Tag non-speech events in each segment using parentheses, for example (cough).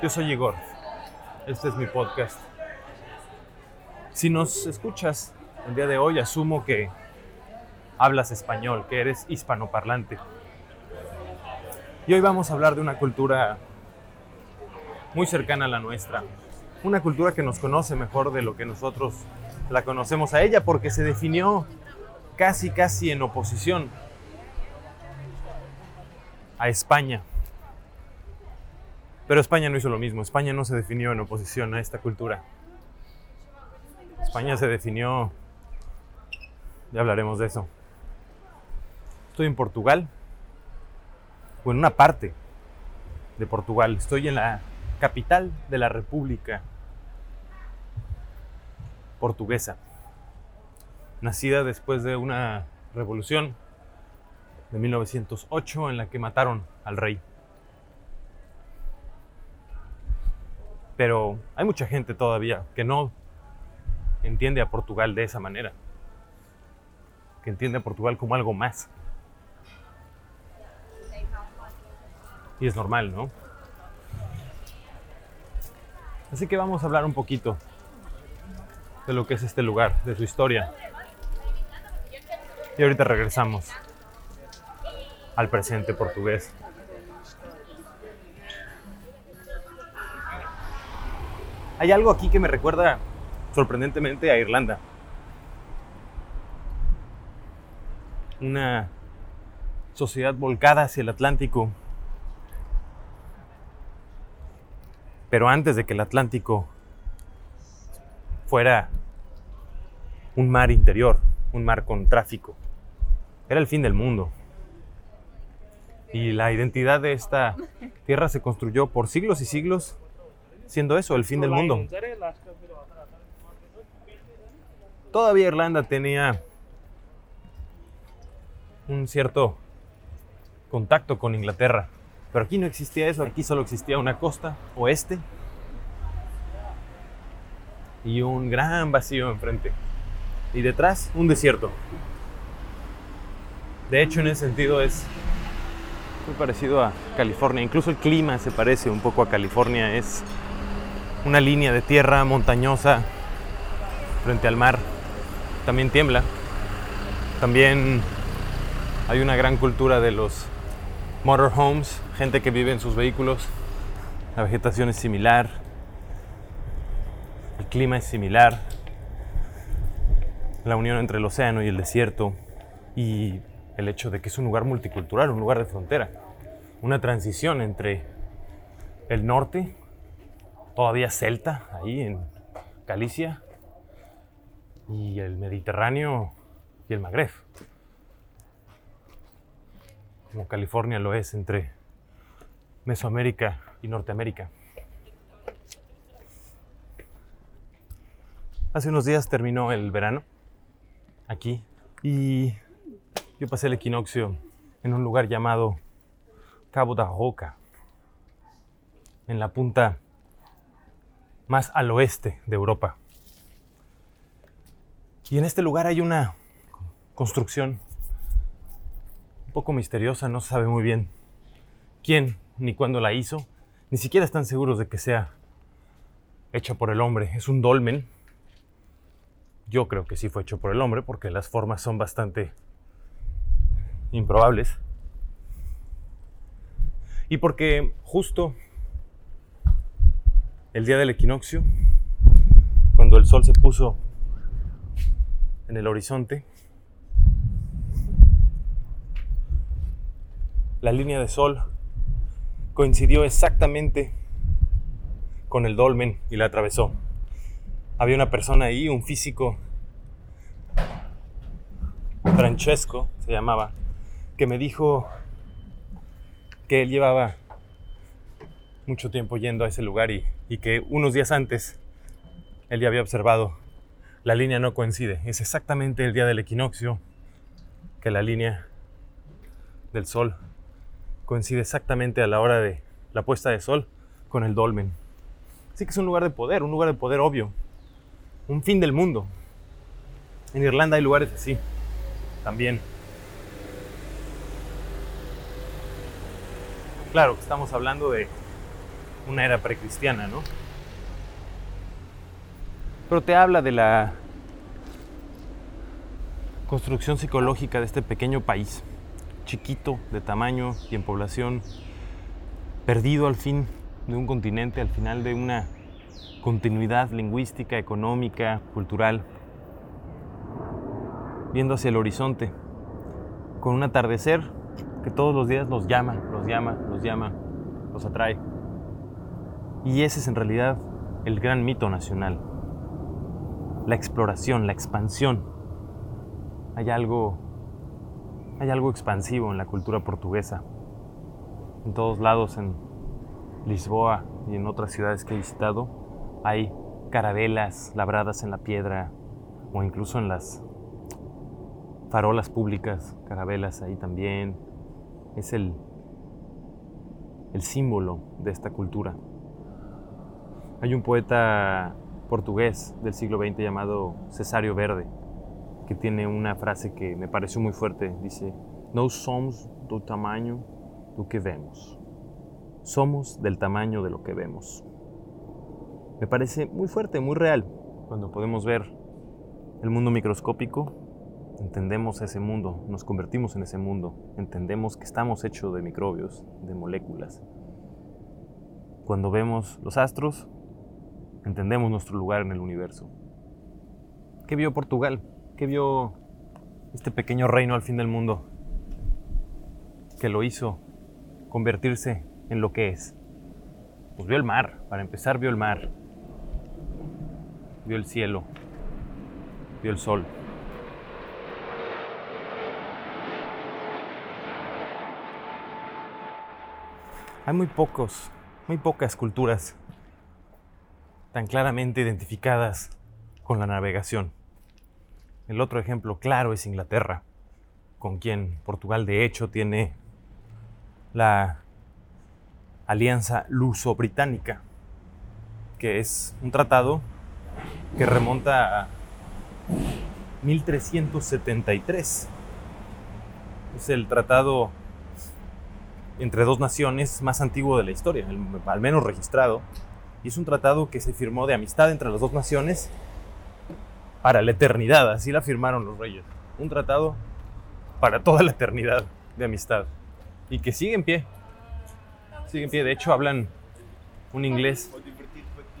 Yo soy Igor. Este es mi podcast. Si nos escuchas el día de hoy, asumo que hablas español, que eres hispanoparlante. Y hoy vamos a hablar de una cultura muy cercana a la nuestra. Una cultura que nos conoce mejor de lo que nosotros la conocemos a ella, porque se definió casi, casi en oposición a España. Pero España no hizo lo mismo. España no se definió en oposición a esta cultura. España se definió, ya hablaremos de eso. Estoy en Portugal, o en una parte de Portugal. Estoy en la capital de la República Portuguesa, nacida después de una revolución de 1908 en la que mataron al rey. Pero hay mucha gente todavía que no entiende a Portugal de esa manera, que entiende a Portugal como algo más. Y es normal, ¿no? Así que vamos a hablar un poquito de lo que es este lugar, de su historia. Y ahorita regresamos al presente portugués. Hay algo aquí que me recuerda sorprendentemente a Irlanda. Una sociedad volcada hacia el Atlántico. Pero antes de que el Atlántico fuera un mar interior, un mar con tráfico, era el fin del mundo. Y la identidad de esta tierra se construyó por siglos y siglos siendo eso, el fin del mundo. Todavía Irlanda tenía un cierto contacto con Inglaterra, pero aquí no existía eso, aquí solo existía una costa oeste y un gran vacío enfrente. Y detrás un desierto. De hecho, en ese sentido es muy parecido a California. Incluso el clima se parece un poco a California. Es una línea de tierra montañosa frente al mar. También tiembla. También hay una gran cultura de los motorhomes, gente que vive en sus vehículos. La vegetación es similar. El clima es similar. La unión entre el océano y el desierto. Y el hecho de que es un lugar multicultural, un lugar de frontera. Una transición entre el norte todavía celta, ahí en Galicia, y el Mediterráneo y el Magreb, como California lo es entre Mesoamérica y Norteamérica. Hace unos días terminó el verano aquí y yo pasé el equinoccio en un lugar llamado Cabo da Roca, en la punta más al oeste de Europa. Y en este lugar hay una construcción un poco misteriosa, no se sabe muy bien quién ni cuándo la hizo, ni siquiera están seguros de que sea hecha por el hombre. Es un dolmen. Yo creo que sí fue hecho por el hombre porque las formas son bastante improbables. Y porque justo el día del equinoccio, cuando el sol se puso en el horizonte, la línea de sol coincidió exactamente con el dolmen y la atravesó. Había una persona ahí, un físico, Francesco se llamaba, que me dijo que él llevaba mucho tiempo yendo a ese lugar y, que unos días antes él ya había observado la línea no coincide. Es exactamente el día del equinoccio que la línea del sol coincide exactamente a la hora de la puesta de sol con el dolmen. Así que es un lugar de poder, un lugar de poder obvio, un fin del mundo. En Irlanda hay lugares así, también. Claro, estamos hablando de una era precristiana, ¿no? Pero te habla de la construcción psicológica de este pequeño país, chiquito de tamaño y en población, perdido al fin de un continente, al final de una continuidad lingüística, económica, cultural, viendo hacia el horizonte, con un atardecer que todos los días los llama, los llama, los llama, los atrae. Y ese es en realidad el gran mito nacional, la exploración, la expansión hay algo, hay algo expansivo en la cultura portuguesa. En todos lados, en Lisboa y en otras ciudades que he visitado, hay carabelas labradas en la piedra o incluso en las farolas públicas, carabelas ahí también. Es el, el símbolo de esta cultura. Hay un poeta portugués del siglo XX llamado Cesario Verde, que tiene una frase que me pareció muy fuerte. Dice, no somos del tamaño lo que vemos. Somos del tamaño de lo que vemos. Me parece muy fuerte, muy real. Cuando podemos ver el mundo microscópico, entendemos ese mundo, nos convertimos en ese mundo, entendemos que estamos hechos de microbios, de moléculas. Cuando vemos los astros, entendemos nuestro lugar en el universo. ¿Qué vio Portugal? que vio este pequeño reino al fin del mundo, que lo hizo convertirse en lo que es. Pues vio el mar, para empezar vio el mar, vio el cielo, vio el sol. Hay muy pocos, muy pocas culturas tan claramente identificadas con la navegación. El otro ejemplo claro es Inglaterra, con quien Portugal de hecho tiene la Alianza Luso-Británica, que es un tratado que remonta a 1373. Es el tratado entre dos naciones más antiguo de la historia, al menos registrado. Y es un tratado que se firmó de amistad entre las dos naciones para la eternidad, así la firmaron los reyes. Un tratado para toda la eternidad de amistad. Y que sigue en pie. Sigue en pie. De hecho, hablan un inglés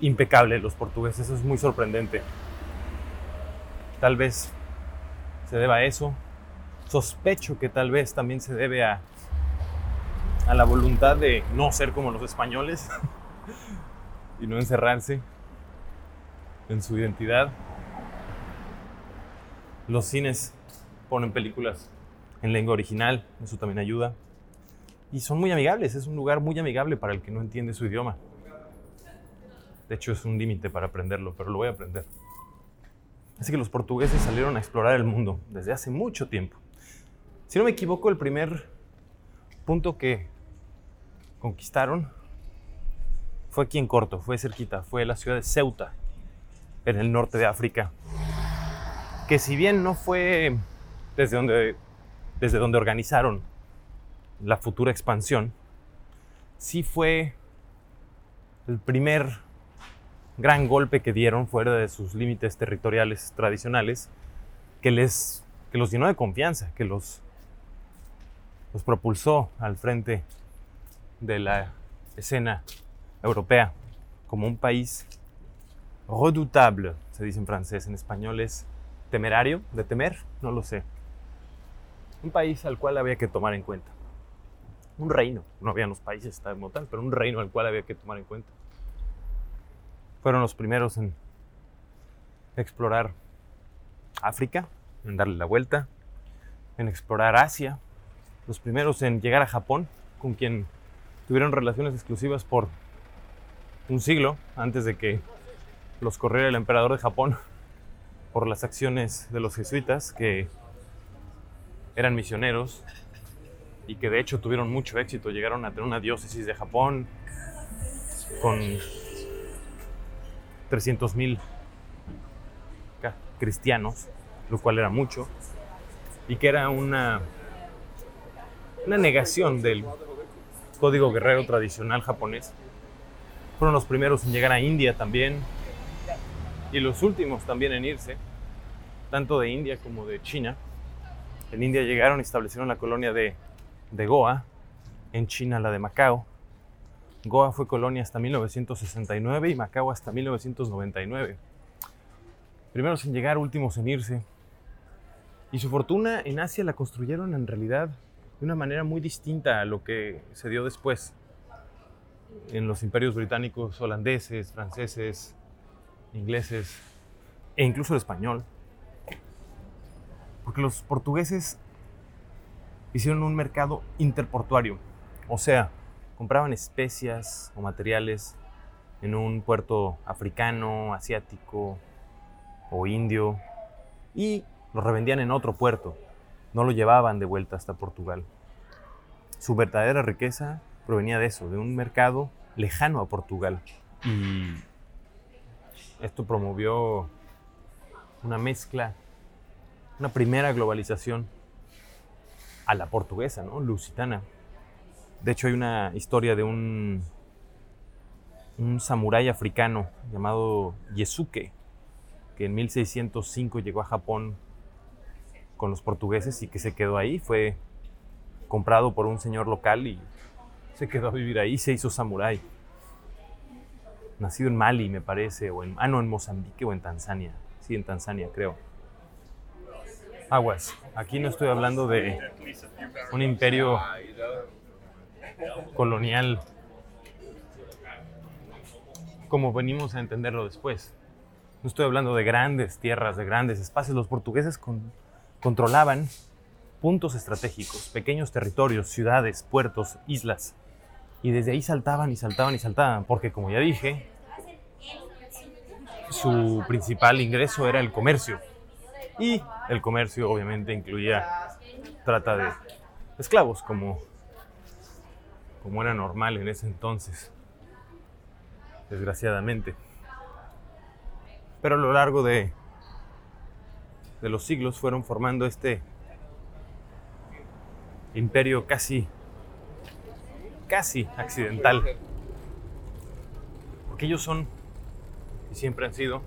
impecable los portugueses. Eso es muy sorprendente. Tal vez se deba a eso. Sospecho que tal vez también se debe a, a la voluntad de no ser como los españoles (laughs) y no encerrarse en su identidad los cines ponen películas en lengua original, eso también ayuda. Y son muy amigables, es un lugar muy amigable para el que no entiende su idioma. De hecho, es un límite para aprenderlo, pero lo voy a aprender. Así que los portugueses salieron a explorar el mundo desde hace mucho tiempo. Si no me equivoco, el primer punto que conquistaron fue aquí en corto, fue cerquita, fue la ciudad de Ceuta, en el norte de África. Que si bien no fue desde donde, desde donde organizaron la futura expansión, sí fue el primer gran golpe que dieron fuera de sus límites territoriales tradicionales, que, les, que los llenó de confianza, que los, los propulsó al frente de la escena europea como un país redoutable, se dice en francés, en español es temerario, de temer, no lo sé. Un país al cual había que tomar en cuenta. Un reino, no había los países como tal, pero un reino al cual había que tomar en cuenta. Fueron los primeros en explorar África, en darle la vuelta, en explorar Asia, los primeros en llegar a Japón, con quien tuvieron relaciones exclusivas por un siglo antes de que los corriera el emperador de Japón (laughs) por las acciones de los jesuitas que eran misioneros y que de hecho tuvieron mucho éxito. Llegaron a tener una diócesis de Japón con 300.000 cristianos, lo cual era mucho, y que era una, una negación del código guerrero tradicional japonés. Fueron los primeros en llegar a India también y los últimos también en irse, tanto de India como de China. En India llegaron y establecieron la colonia de, Goa, en China la de Macao. Goa fue colonia hasta 1969 y Macao hasta 1999. Primeros en llegar, últimos en irse. Y su fortuna en Asia la construyeron en realidad de una manera muy distinta a lo que se dio después en los imperios británicos holandeses, franceses, ingleses e incluso el español. Porque los portugueses hicieron un mercado interportuario, o sea, compraban especias o materiales en un puerto africano, asiático o indio y los revendían en otro puerto, no lo llevaban de vuelta hasta Portugal. Su verdadera riqueza provenía de eso, de un mercado lejano a Portugal. Y esto promovió una mezcla, una primera globalización a la portuguesa, ¿no? Lusitana. De hecho, hay una historia de un, un samurái africano llamado Yesuke, que en 1605 llegó a Japón con los portugueses y que se quedó ahí. Fue comprado por un señor local y se quedó a vivir ahí, se hizo samurái. Nacido en Mali, me parece, o en, ah, no, en Mozambique o en Tanzania. Sí, en Tanzania, creo. Aguas, aquí no estoy hablando de un imperio colonial como venimos a entenderlo después. No estoy hablando de grandes tierras, de grandes espacios. Los portugueses con, controlaban puntos estratégicos, pequeños territorios, ciudades, puertos, islas. Y desde ahí saltaban y saltaban y saltaban, porque como ya dije, su principal ingreso era el comercio. Y el comercio obviamente incluía trata de esclavos, como, como era normal en ese entonces, desgraciadamente. Pero a lo largo de de los siglos fueron formando este imperio casi, casi accidental. Porque ellos son, y siempre han sido,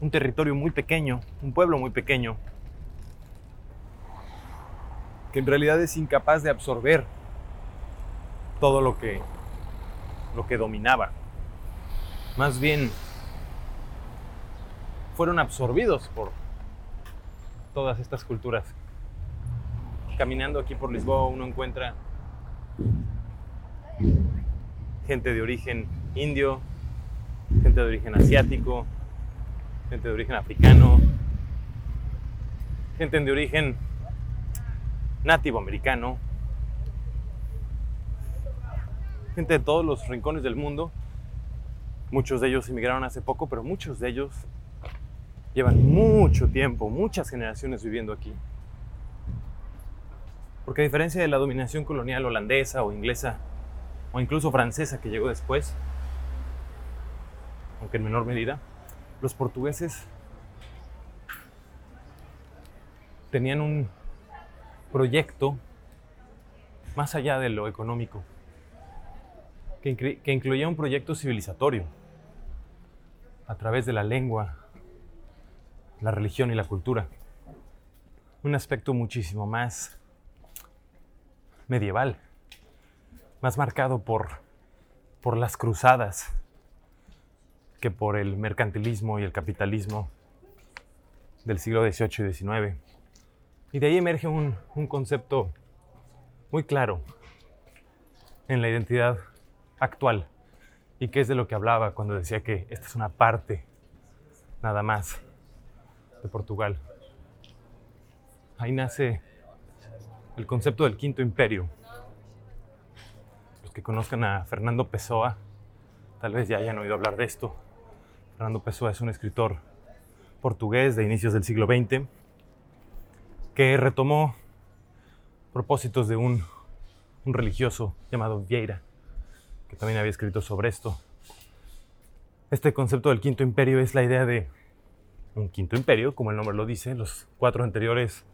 un territorio muy pequeño, un pueblo muy pequeño, que en realidad es incapaz de absorber todo lo que, lo que dominaba. Más bien fueron absorbidos por todas estas culturas. Caminando aquí por Lisboa uno encuentra gente de origen indio, gente de origen asiático, gente de origen africano, gente de origen nativo americano, gente de todos los rincones del mundo. Muchos de ellos emigraron hace poco, pero muchos de ellos llevan mucho tiempo, muchas generaciones viviendo aquí. Porque a diferencia de la dominación colonial holandesa o inglesa, o incluso francesa que llegó después, aunque en menor medida, los portugueses tenían un proyecto más allá de lo económico, que, incluía un proyecto civilizatorio a través de la lengua, la religión y la cultura. Un aspecto muchísimo más medieval, más marcado por, por las cruzadas que por el mercantilismo y el capitalismo del siglo XVIII y XIX. Y de ahí emerge un, un concepto muy claro en la identidad actual y que es de lo que hablaba cuando decía que esta es una parte nada más de Portugal. Ahí nace el concepto del quinto imperio. Los que conozcan a Fernando Pessoa, tal vez ya hayan oído hablar de esto. Fernando Pessoa es un escritor portugués de inicios del siglo XX que retomó propósitos de un, un religioso llamado Vieira, que también había escrito sobre esto. Este concepto del quinto imperio es la idea de un quinto imperio, como el nombre lo dice. Los cuatro anteriores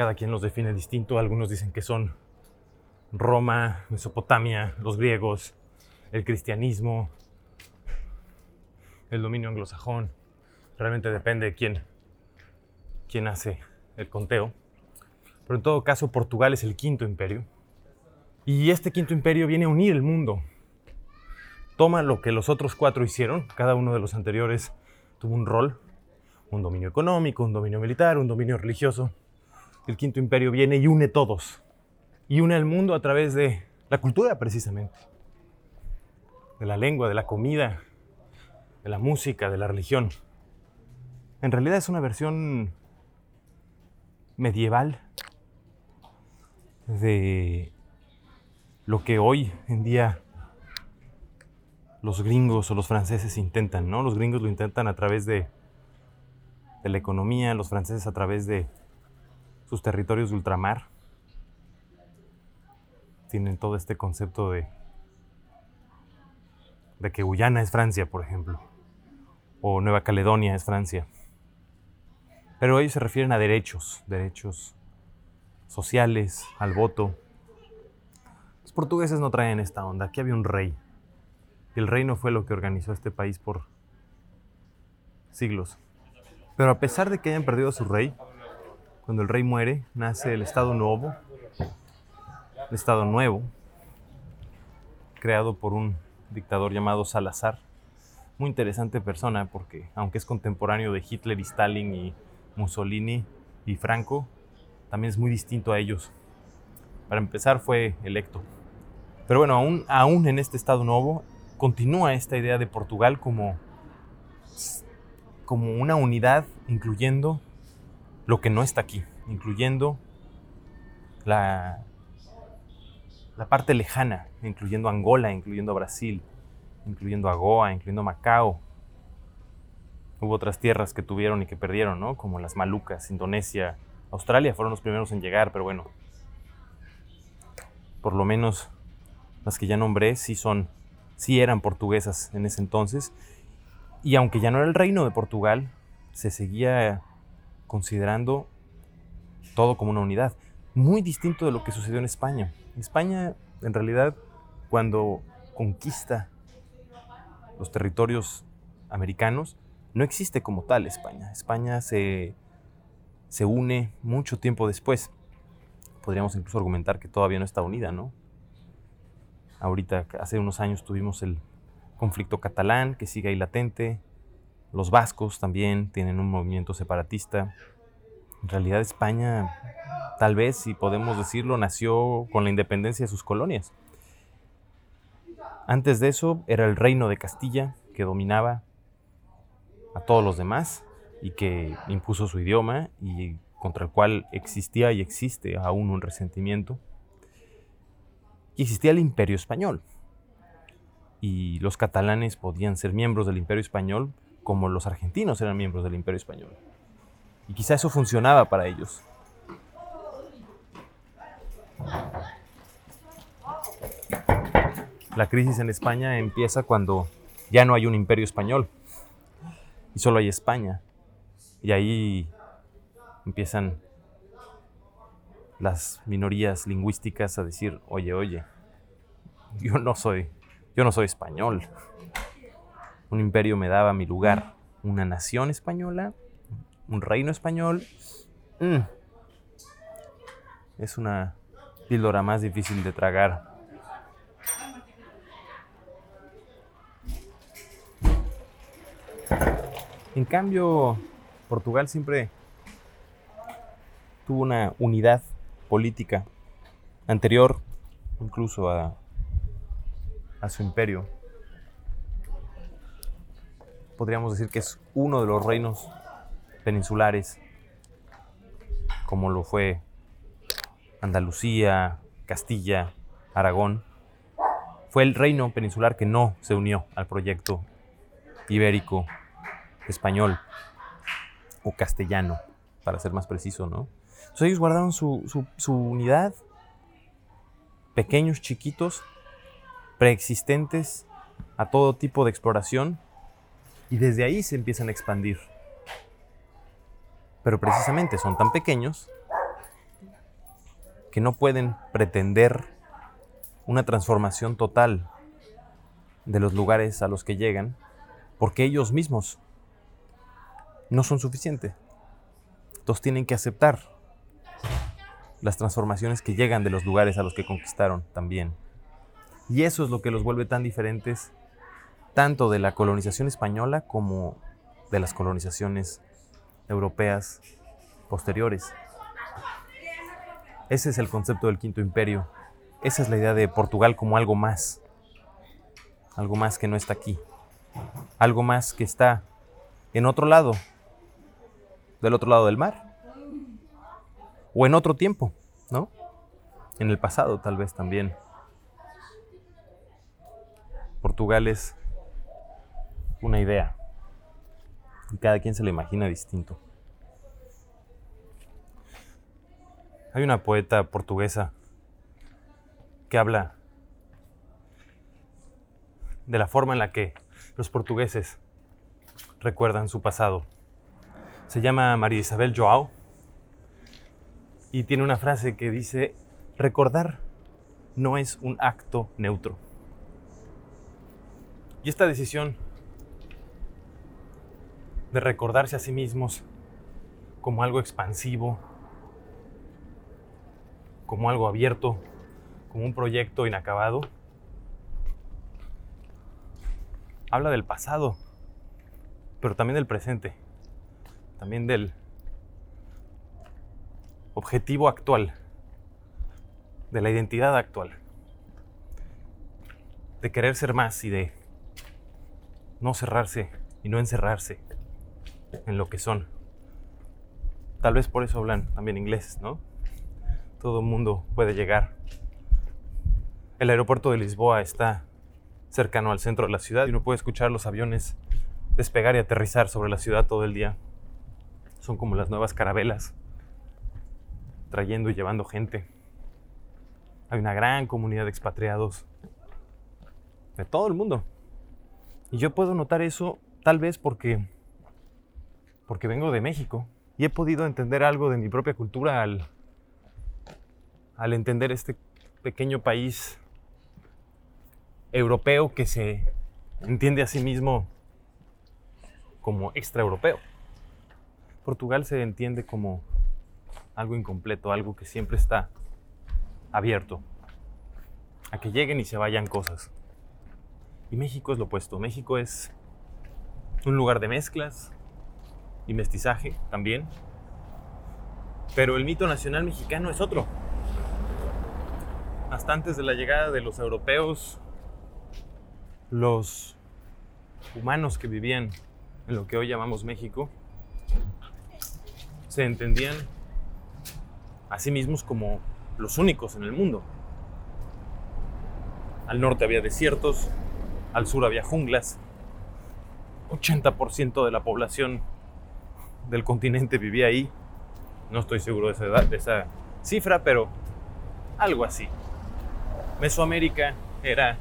Cada quien los define distinto. Algunos dicen que son Roma, Mesopotamia, los griegos, el cristianismo, el dominio anglosajón. Realmente depende de quién, quién hace el conteo. Pero en todo caso, Portugal es el quinto imperio. Y este quinto imperio viene a unir el mundo. Toma lo que los otros cuatro hicieron. Cada uno de los anteriores tuvo un rol. Un dominio económico, un dominio militar, un dominio religioso. El quinto imperio viene y une todos. Y une al mundo a través de la cultura, precisamente. De la lengua, de la comida, de la música, de la religión. En realidad es una versión medieval de lo que hoy en día los gringos o los franceses intentan, ¿no? Los gringos lo intentan a través de, de la economía, los franceses a través de sus territorios de ultramar. Tienen todo este concepto de, de que Guyana es Francia, por ejemplo, o Nueva Caledonia es Francia. Pero ellos se refieren a derechos, derechos sociales, al voto. Los portugueses no traen esta onda. Aquí había un rey. Y el reino fue lo que organizó este país por siglos. Pero a pesar de que hayan perdido a su rey, cuando el rey muere, nace el Estado Nuevo, el Estado Nuevo, creado por un dictador llamado Salazar. Muy interesante persona porque, aunque es contemporáneo de Hitler y Stalin y Mussolini y Franco, también es muy distinto a ellos. Para empezar fue electo. Pero bueno, aún, aún en este Estado nuevo continúa esta idea de Portugal como, como una unidad incluyendo lo que no está aquí, incluyendo la, la parte lejana, incluyendo Angola, incluyendo Brasil, incluyendo Goa, incluyendo Macao. Hubo otras tierras que tuvieron y que perdieron, ¿no? Como las Malucas, Indonesia, Australia fueron los primeros en llegar, pero bueno, por lo menos las que ya nombré sí son, sí eran portuguesas en ese entonces. Y aunque ya no era el reino de Portugal, se seguía considerando todo como una unidad. Muy distinto de lo que sucedió en España. España, en realidad, cuando conquista los territorios americanos, no existe como tal España. España se se une mucho tiempo después. Podríamos incluso argumentar que todavía no está unida, ¿no? Ahorita, hace unos años tuvimos el conflicto catalán que sigue ahí latente. Los vascos también tienen un movimiento separatista. En realidad España, tal vez, si podemos decirlo, nació con la independencia de sus colonias. Antes de eso era el reino de Castilla que dominaba a todos los demás y que impuso su idioma y contra el cual existía y existe aún un resentimiento. Y existía el imperio español. Y los catalanes podían ser miembros del imperio español como los argentinos eran miembros del imperio español. Y quizá eso funcionaba para ellos. La crisis en España empieza cuando ya no hay un imperio español y solo hay España. Y ahí empiezan las minorías lingüísticas a decir, oye, oye, yo no soy, yo no soy español. Un imperio me daba mi lugar. Una nación española, un reino español. Mm, es una píldora más difícil de tragar. En cambio, Portugal siempre tuvo una unidad política anterior incluso a, a su imperio. Podríamos decir que es uno de los reinos peninsulares, como lo fue Andalucía, Castilla, Aragón. Fue el reino peninsular que no se unió al proyecto ibérico español o castellano, para ser más preciso, ¿no? Entonces ellos guardaron su, su unidad, pequeños, chiquitos, preexistentes a todo tipo de exploración, y desde ahí se empiezan a expandir. Pero precisamente son tan pequeños que no pueden pretender una transformación total de los lugares a los que llegan porque ellos mismos no son suficientes. Entonces tienen que aceptar las transformaciones que llegan de los lugares a los que conquistaron también. Y eso es lo que los vuelve tan diferentes tanto de la colonización española como de las colonizaciones europeas posteriores. Ese es el concepto del quinto imperio. Esa es la idea de Portugal como algo más. Algo más que no está aquí. Algo más que está en otro lado. Del otro lado del mar. O en otro tiempo, ¿no? En el pasado tal vez también. Portugal es una idea. Y cada quien se la imagina distinto. Hay una poeta portuguesa que habla de la forma en la que los portugueses recuerdan su pasado. Se llama María Isabel Joao y tiene una frase que dice, recordar no es un acto neutro. Y esta decisión de recordarse a sí mismos como algo expansivo, como algo abierto, como un proyecto inacabado, habla del pasado, pero también del presente, también del objetivo actual, de la identidad actual, de querer ser más y de no cerrarse y no encerrarse en lo que son. Tal vez por eso hablan también inglés, ¿no? Todo el mundo puede llegar. El aeropuerto de Lisboa está cercano al centro de la ciudad y uno puede escuchar los aviones despegar y aterrizar sobre la ciudad todo el día. Son como las nuevas carabelas, trayendo y llevando gente. Hay una gran comunidad de expatriados de todo el mundo. Y yo puedo notar eso tal vez porque porque vengo de México y he podido entender algo de mi propia cultura al, al entender este pequeño país europeo que se entiende a sí mismo como extraeuropeo. Portugal se entiende como algo incompleto, algo que siempre está abierto a que lleguen y se vayan cosas. Y México es lo opuesto. México es un lugar de mezclas, y mestizaje también. Pero el mito nacional mexicano es otro. Hasta antes de la llegada de los europeos, los humanos que vivían en lo que hoy llamamos México se entendían a sí mismos como los únicos en el mundo. Al norte había desiertos, al sur había junglas, 80% de la población del continente vivía ahí. No estoy seguro de esa, cifra, pero algo así. Mesoamérica era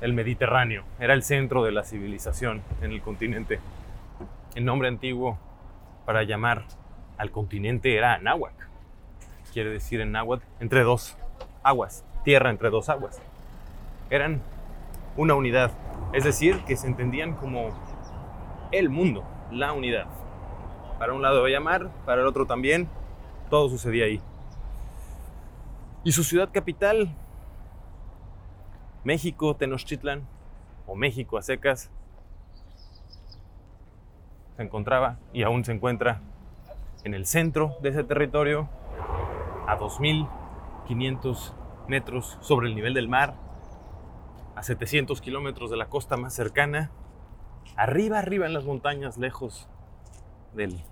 el Mediterráneo, era el centro de la civilización en el continente. El nombre antiguo para llamar al continente era Anáhuac. Quiere decir en náhuatl entre dos aguas, tierra entre dos aguas. Eran una unidad, es decir, que se entendían como el mundo, la unidad. Para un lado había mar, para el otro también. Todo sucedía ahí. Y su ciudad capital, México, Tenochtitlan, o México a secas, se encontraba y aún se encuentra en el centro de ese territorio, a 2.500 metros sobre el nivel del mar, a 700 kilómetros de la costa más cercana, arriba, arriba en las montañas, lejos del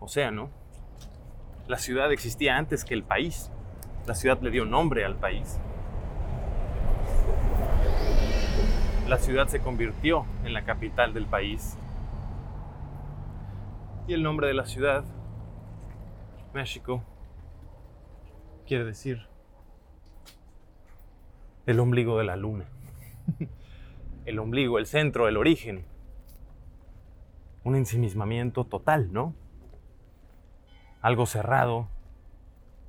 océano, la ciudad existía antes que el país. La ciudad le dio nombre al país. La ciudad se convirtió en la capital del país. Y el nombre de la ciudad, México, quiere decir el ombligo de la luna. (laughs) El ombligo, el centro, el origen. Un ensimismamiento total, ¿no? Algo cerrado,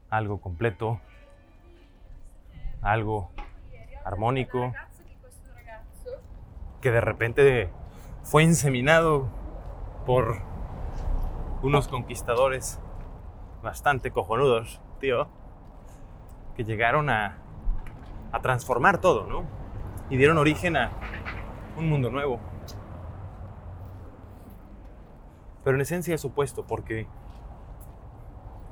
algo completo, algo armónico, que de repente fue inseminado por unos conquistadores bastante cojonudos, tío, que llegaron a, transformar todo, ¿no? Y dieron origen a un mundo nuevo. Pero en esencia es opuesto, porque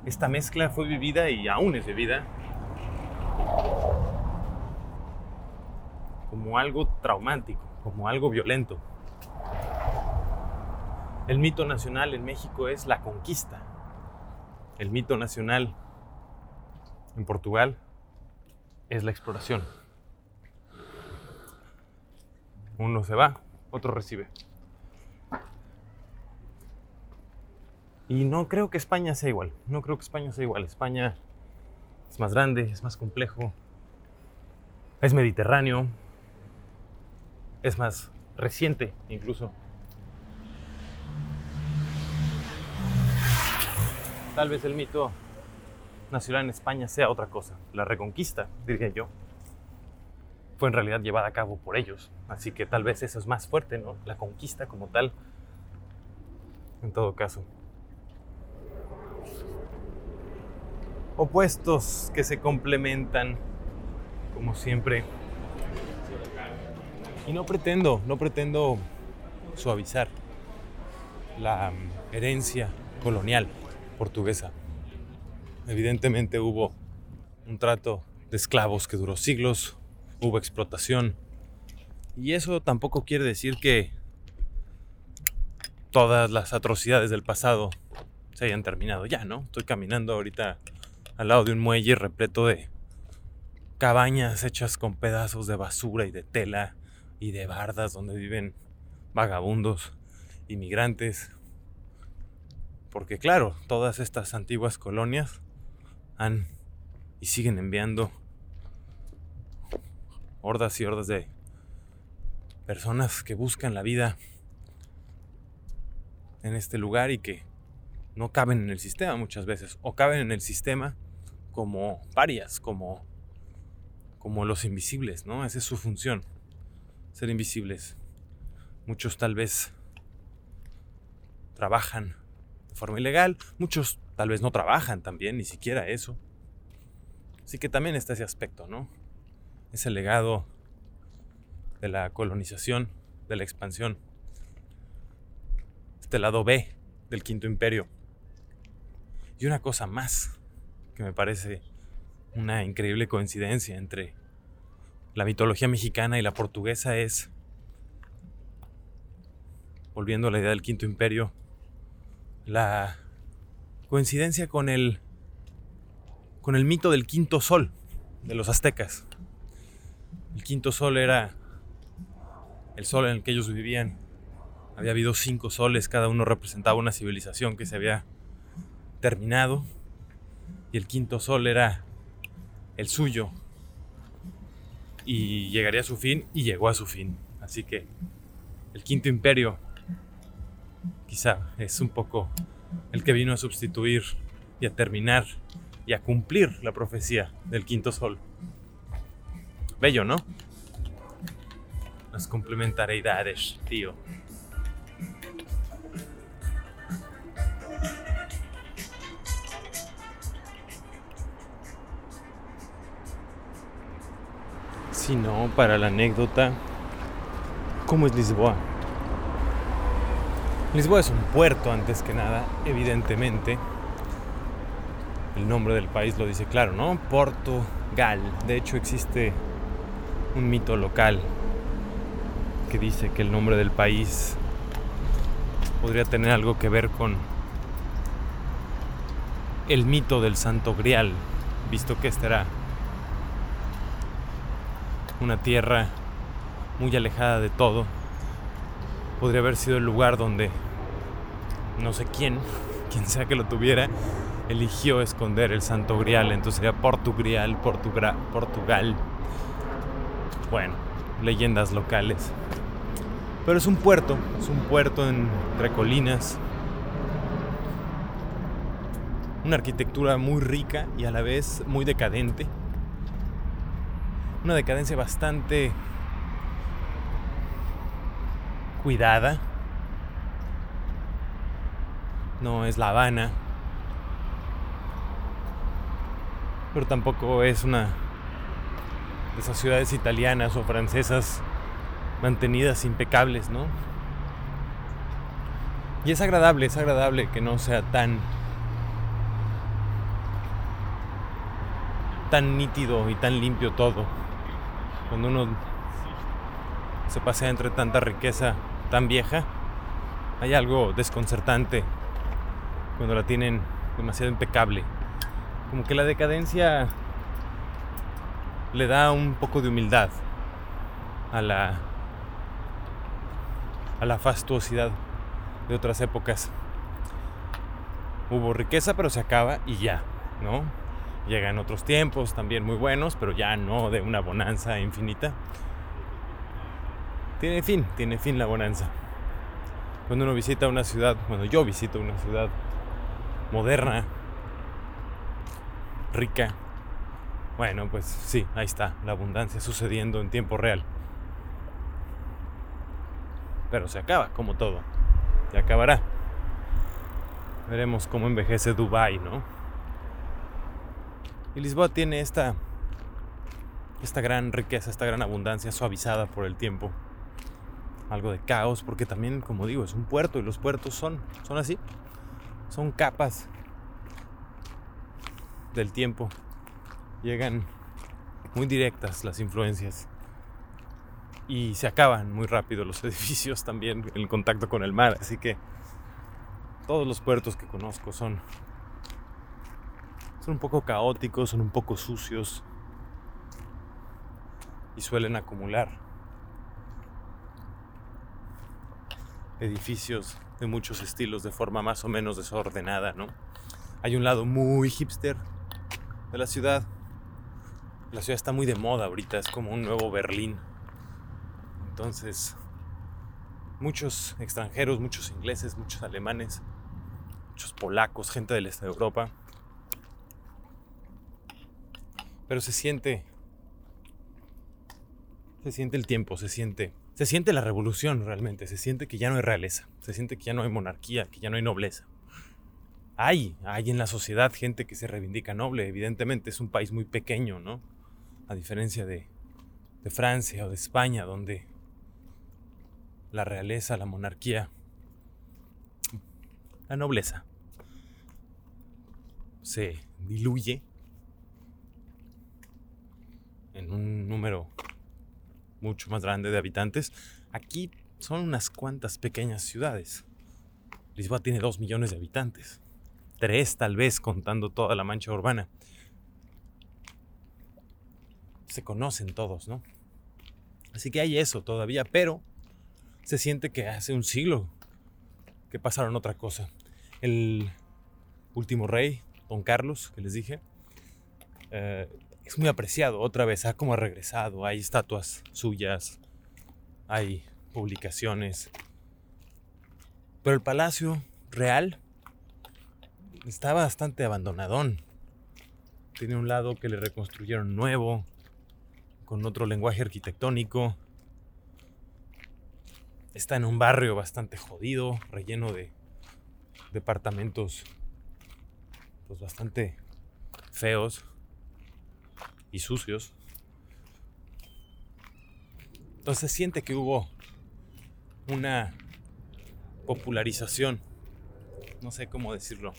esta mezcla fue vivida y aún es vivida como algo traumático, como algo violento. El mito nacional en México es la conquista. El mito nacional en Portugal es la exploración. Uno se va, otro recibe. Y no creo que España sea igual. No creo que España sea igual. España es más grande, es más complejo, es mediterráneo, es más reciente incluso. Tal vez el mito nacional en España sea otra cosa. La reconquista, diría yo, fue en realidad llevada a cabo por ellos. Así que tal vez eso es más fuerte, ¿no? La conquista como tal. En todo caso. Opuestos que se complementan, como siempre. Y no pretendo, no pretendo suavizar la mm, herencia colonial portuguesa. Evidentemente hubo un trato de esclavos que duró siglos, hubo explotación. Y eso tampoco quiere decir que todas las atrocidades del pasado se hayan terminado ya, ¿no? Estoy caminando ahorita al lado de un muelle repleto de cabañas hechas con pedazos de basura y de tela y de bardas donde viven vagabundos, inmigrantes. Porque claro, todas estas antiguas colonias han y siguen enviando hordas y hordas de personas que buscan la vida en este lugar y que no caben en el sistema muchas veces o caben en el sistema como parias, como como los invisibles, ¿no? Esa es su función, ser invisibles. Muchos tal vez trabajan de forma ilegal, muchos Tal vez no trabajan también, ni siquiera eso. Así que también está ese aspecto, ¿no? Ese legado de la colonización, de la expansión. Este lado B del Quinto Imperio. Y una cosa más que me parece una increíble coincidencia entre la mitología mexicana y la portuguesa es, volviendo a la idea del Quinto Imperio, la coincidencia con el con el mito del quinto sol de los aztecas. El quinto sol era el sol en el que ellos vivían. Había habido cinco soles, cada uno representaba una civilización que se había terminado el quinto sol era el suyo y llegaría a su fin y llegó a su fin. Así que el quinto imperio quizá es un poco el que vino a sustituir y a terminar y a cumplir la profecía del quinto sol. Bello, ¿no? Las complementariedades, tío. Si no, para la anécdota, ¿cómo es Lisboa? Lisboa es un puerto antes que nada, evidentemente. El nombre del país lo dice claro, ¿no? Portugal. De hecho existe un mito local que dice que el nombre del país podría tener algo que ver con el mito del Santo Grial, visto que esta era una tierra muy alejada de todo. Podría haber sido el lugar donde no sé quién, (laughs) quien sea que lo tuviera, eligió esconder el Santo Grial. Entonces sería Portugrial, Portugal. Bueno, leyendas locales. Pero es un puerto, es un puerto entre colinas. una arquitectura muy rica y a la vez muy decadente. Una decadencia bastante cuidada. No es La Habana. Pero tampoco es una de esas ciudades italianas o francesas mantenidas impecables, ¿no? Y es agradable, es agradable que no sea tan tan nítido y tan limpio todo. Cuando uno se pasea entre tanta riqueza tan vieja, hay algo desconcertante cuando la tienen demasiado impecable. Como que la decadencia le da un poco de humildad a la a la fastuosidad de otras épocas. Hubo riqueza, pero se acaba y ya, ¿no? Llegan otros tiempos también muy buenos, pero ya no de una bonanza infinita. Tiene fin, tiene fin la bonanza. Cuando uno visita una ciudad, cuando yo visito una ciudad moderna, rica, bueno, pues sí, ahí está, la abundancia sucediendo en tiempo real. Pero se acaba, como todo. Se acabará. Veremos cómo envejece Dubai, ¿no? Y Lisboa tiene esta, esta gran riqueza, esta gran abundancia suavizada por el tiempo. Algo de caos, porque también, como digo, es un puerto y los puertos son, son así. Son capas del tiempo. Llegan muy directas las influencias. Y se acaban muy rápido los (laughs) edificios también en contacto con el mar. Así que todos los puertos que conozco son son un poco caóticos, son un poco sucios y suelen acumular edificios de muchos estilos de forma más o menos desordenada, ¿no? Hay un lado muy hipster de la ciudad. La ciudad está muy de moda ahorita, es como un nuevo Berlín. Entonces, muchos extranjeros, muchos ingleses, muchos alemanes, muchos polacos, gente del este de Europa pero se siente. Se siente el tiempo, se siente. Se siente la revolución realmente, se siente que ya no hay realeza, se siente que ya no hay monarquía, que ya no hay nobleza. Hay, hay en la sociedad gente que se reivindica noble, evidentemente es un país muy pequeño, ¿no? A diferencia de, de Francia o de España, donde la realeza, la monarquía, la nobleza se diluye en un número mucho más grande de habitantes. Aquí son unas cuantas pequeñas ciudades. Lisboa tiene dos millones de habitantes. Tres tal vez contando toda la mancha urbana. Se conocen todos, ¿no? Así que hay eso todavía, pero se siente que hace un siglo que pasaron otra cosa. El último rey, don Carlos, que les dije, eh, es muy apreciado otra vez, ha como regresado, hay estatuas suyas, hay publicaciones. Pero el palacio real está bastante abandonadón. Tiene un lado que le reconstruyeron nuevo, con otro lenguaje arquitectónico. Está en un barrio bastante jodido, relleno de departamentos pues bastante feos y sucios. Entonces siente que hubo una popularización, no sé cómo decirlo.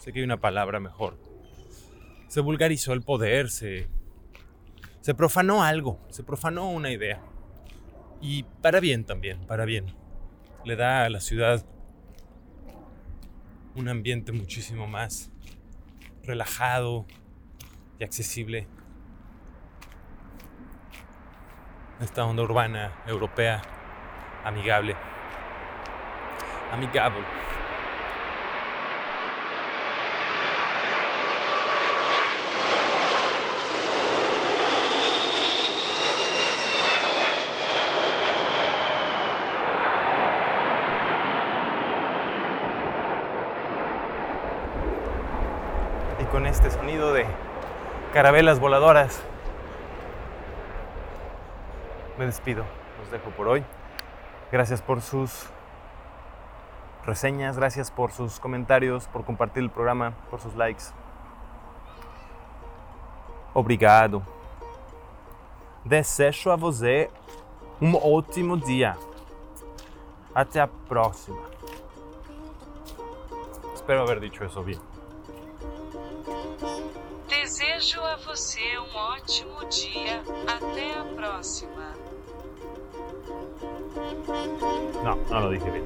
Sé que hay una palabra mejor. Se vulgarizó el poder, se, se profanó algo, se profanó una idea. Y para bien también, para bien. Le da a la ciudad un ambiente muchísimo más relajado, y accesible. Esta onda urbana, europea, amigable. Amigable. con este sonido de carabelas voladoras, me despido. Los dejo por hoy. Gracias por sus reseñas, gracias por sus comentarios, por compartir el programa, por sus likes. Obrigado. Desejo a você um ótimo dia. Até a próxima. Espero haber dicho eso bien. Desejo a você um ótimo dia. Até a próxima. Não, não lo dije bien.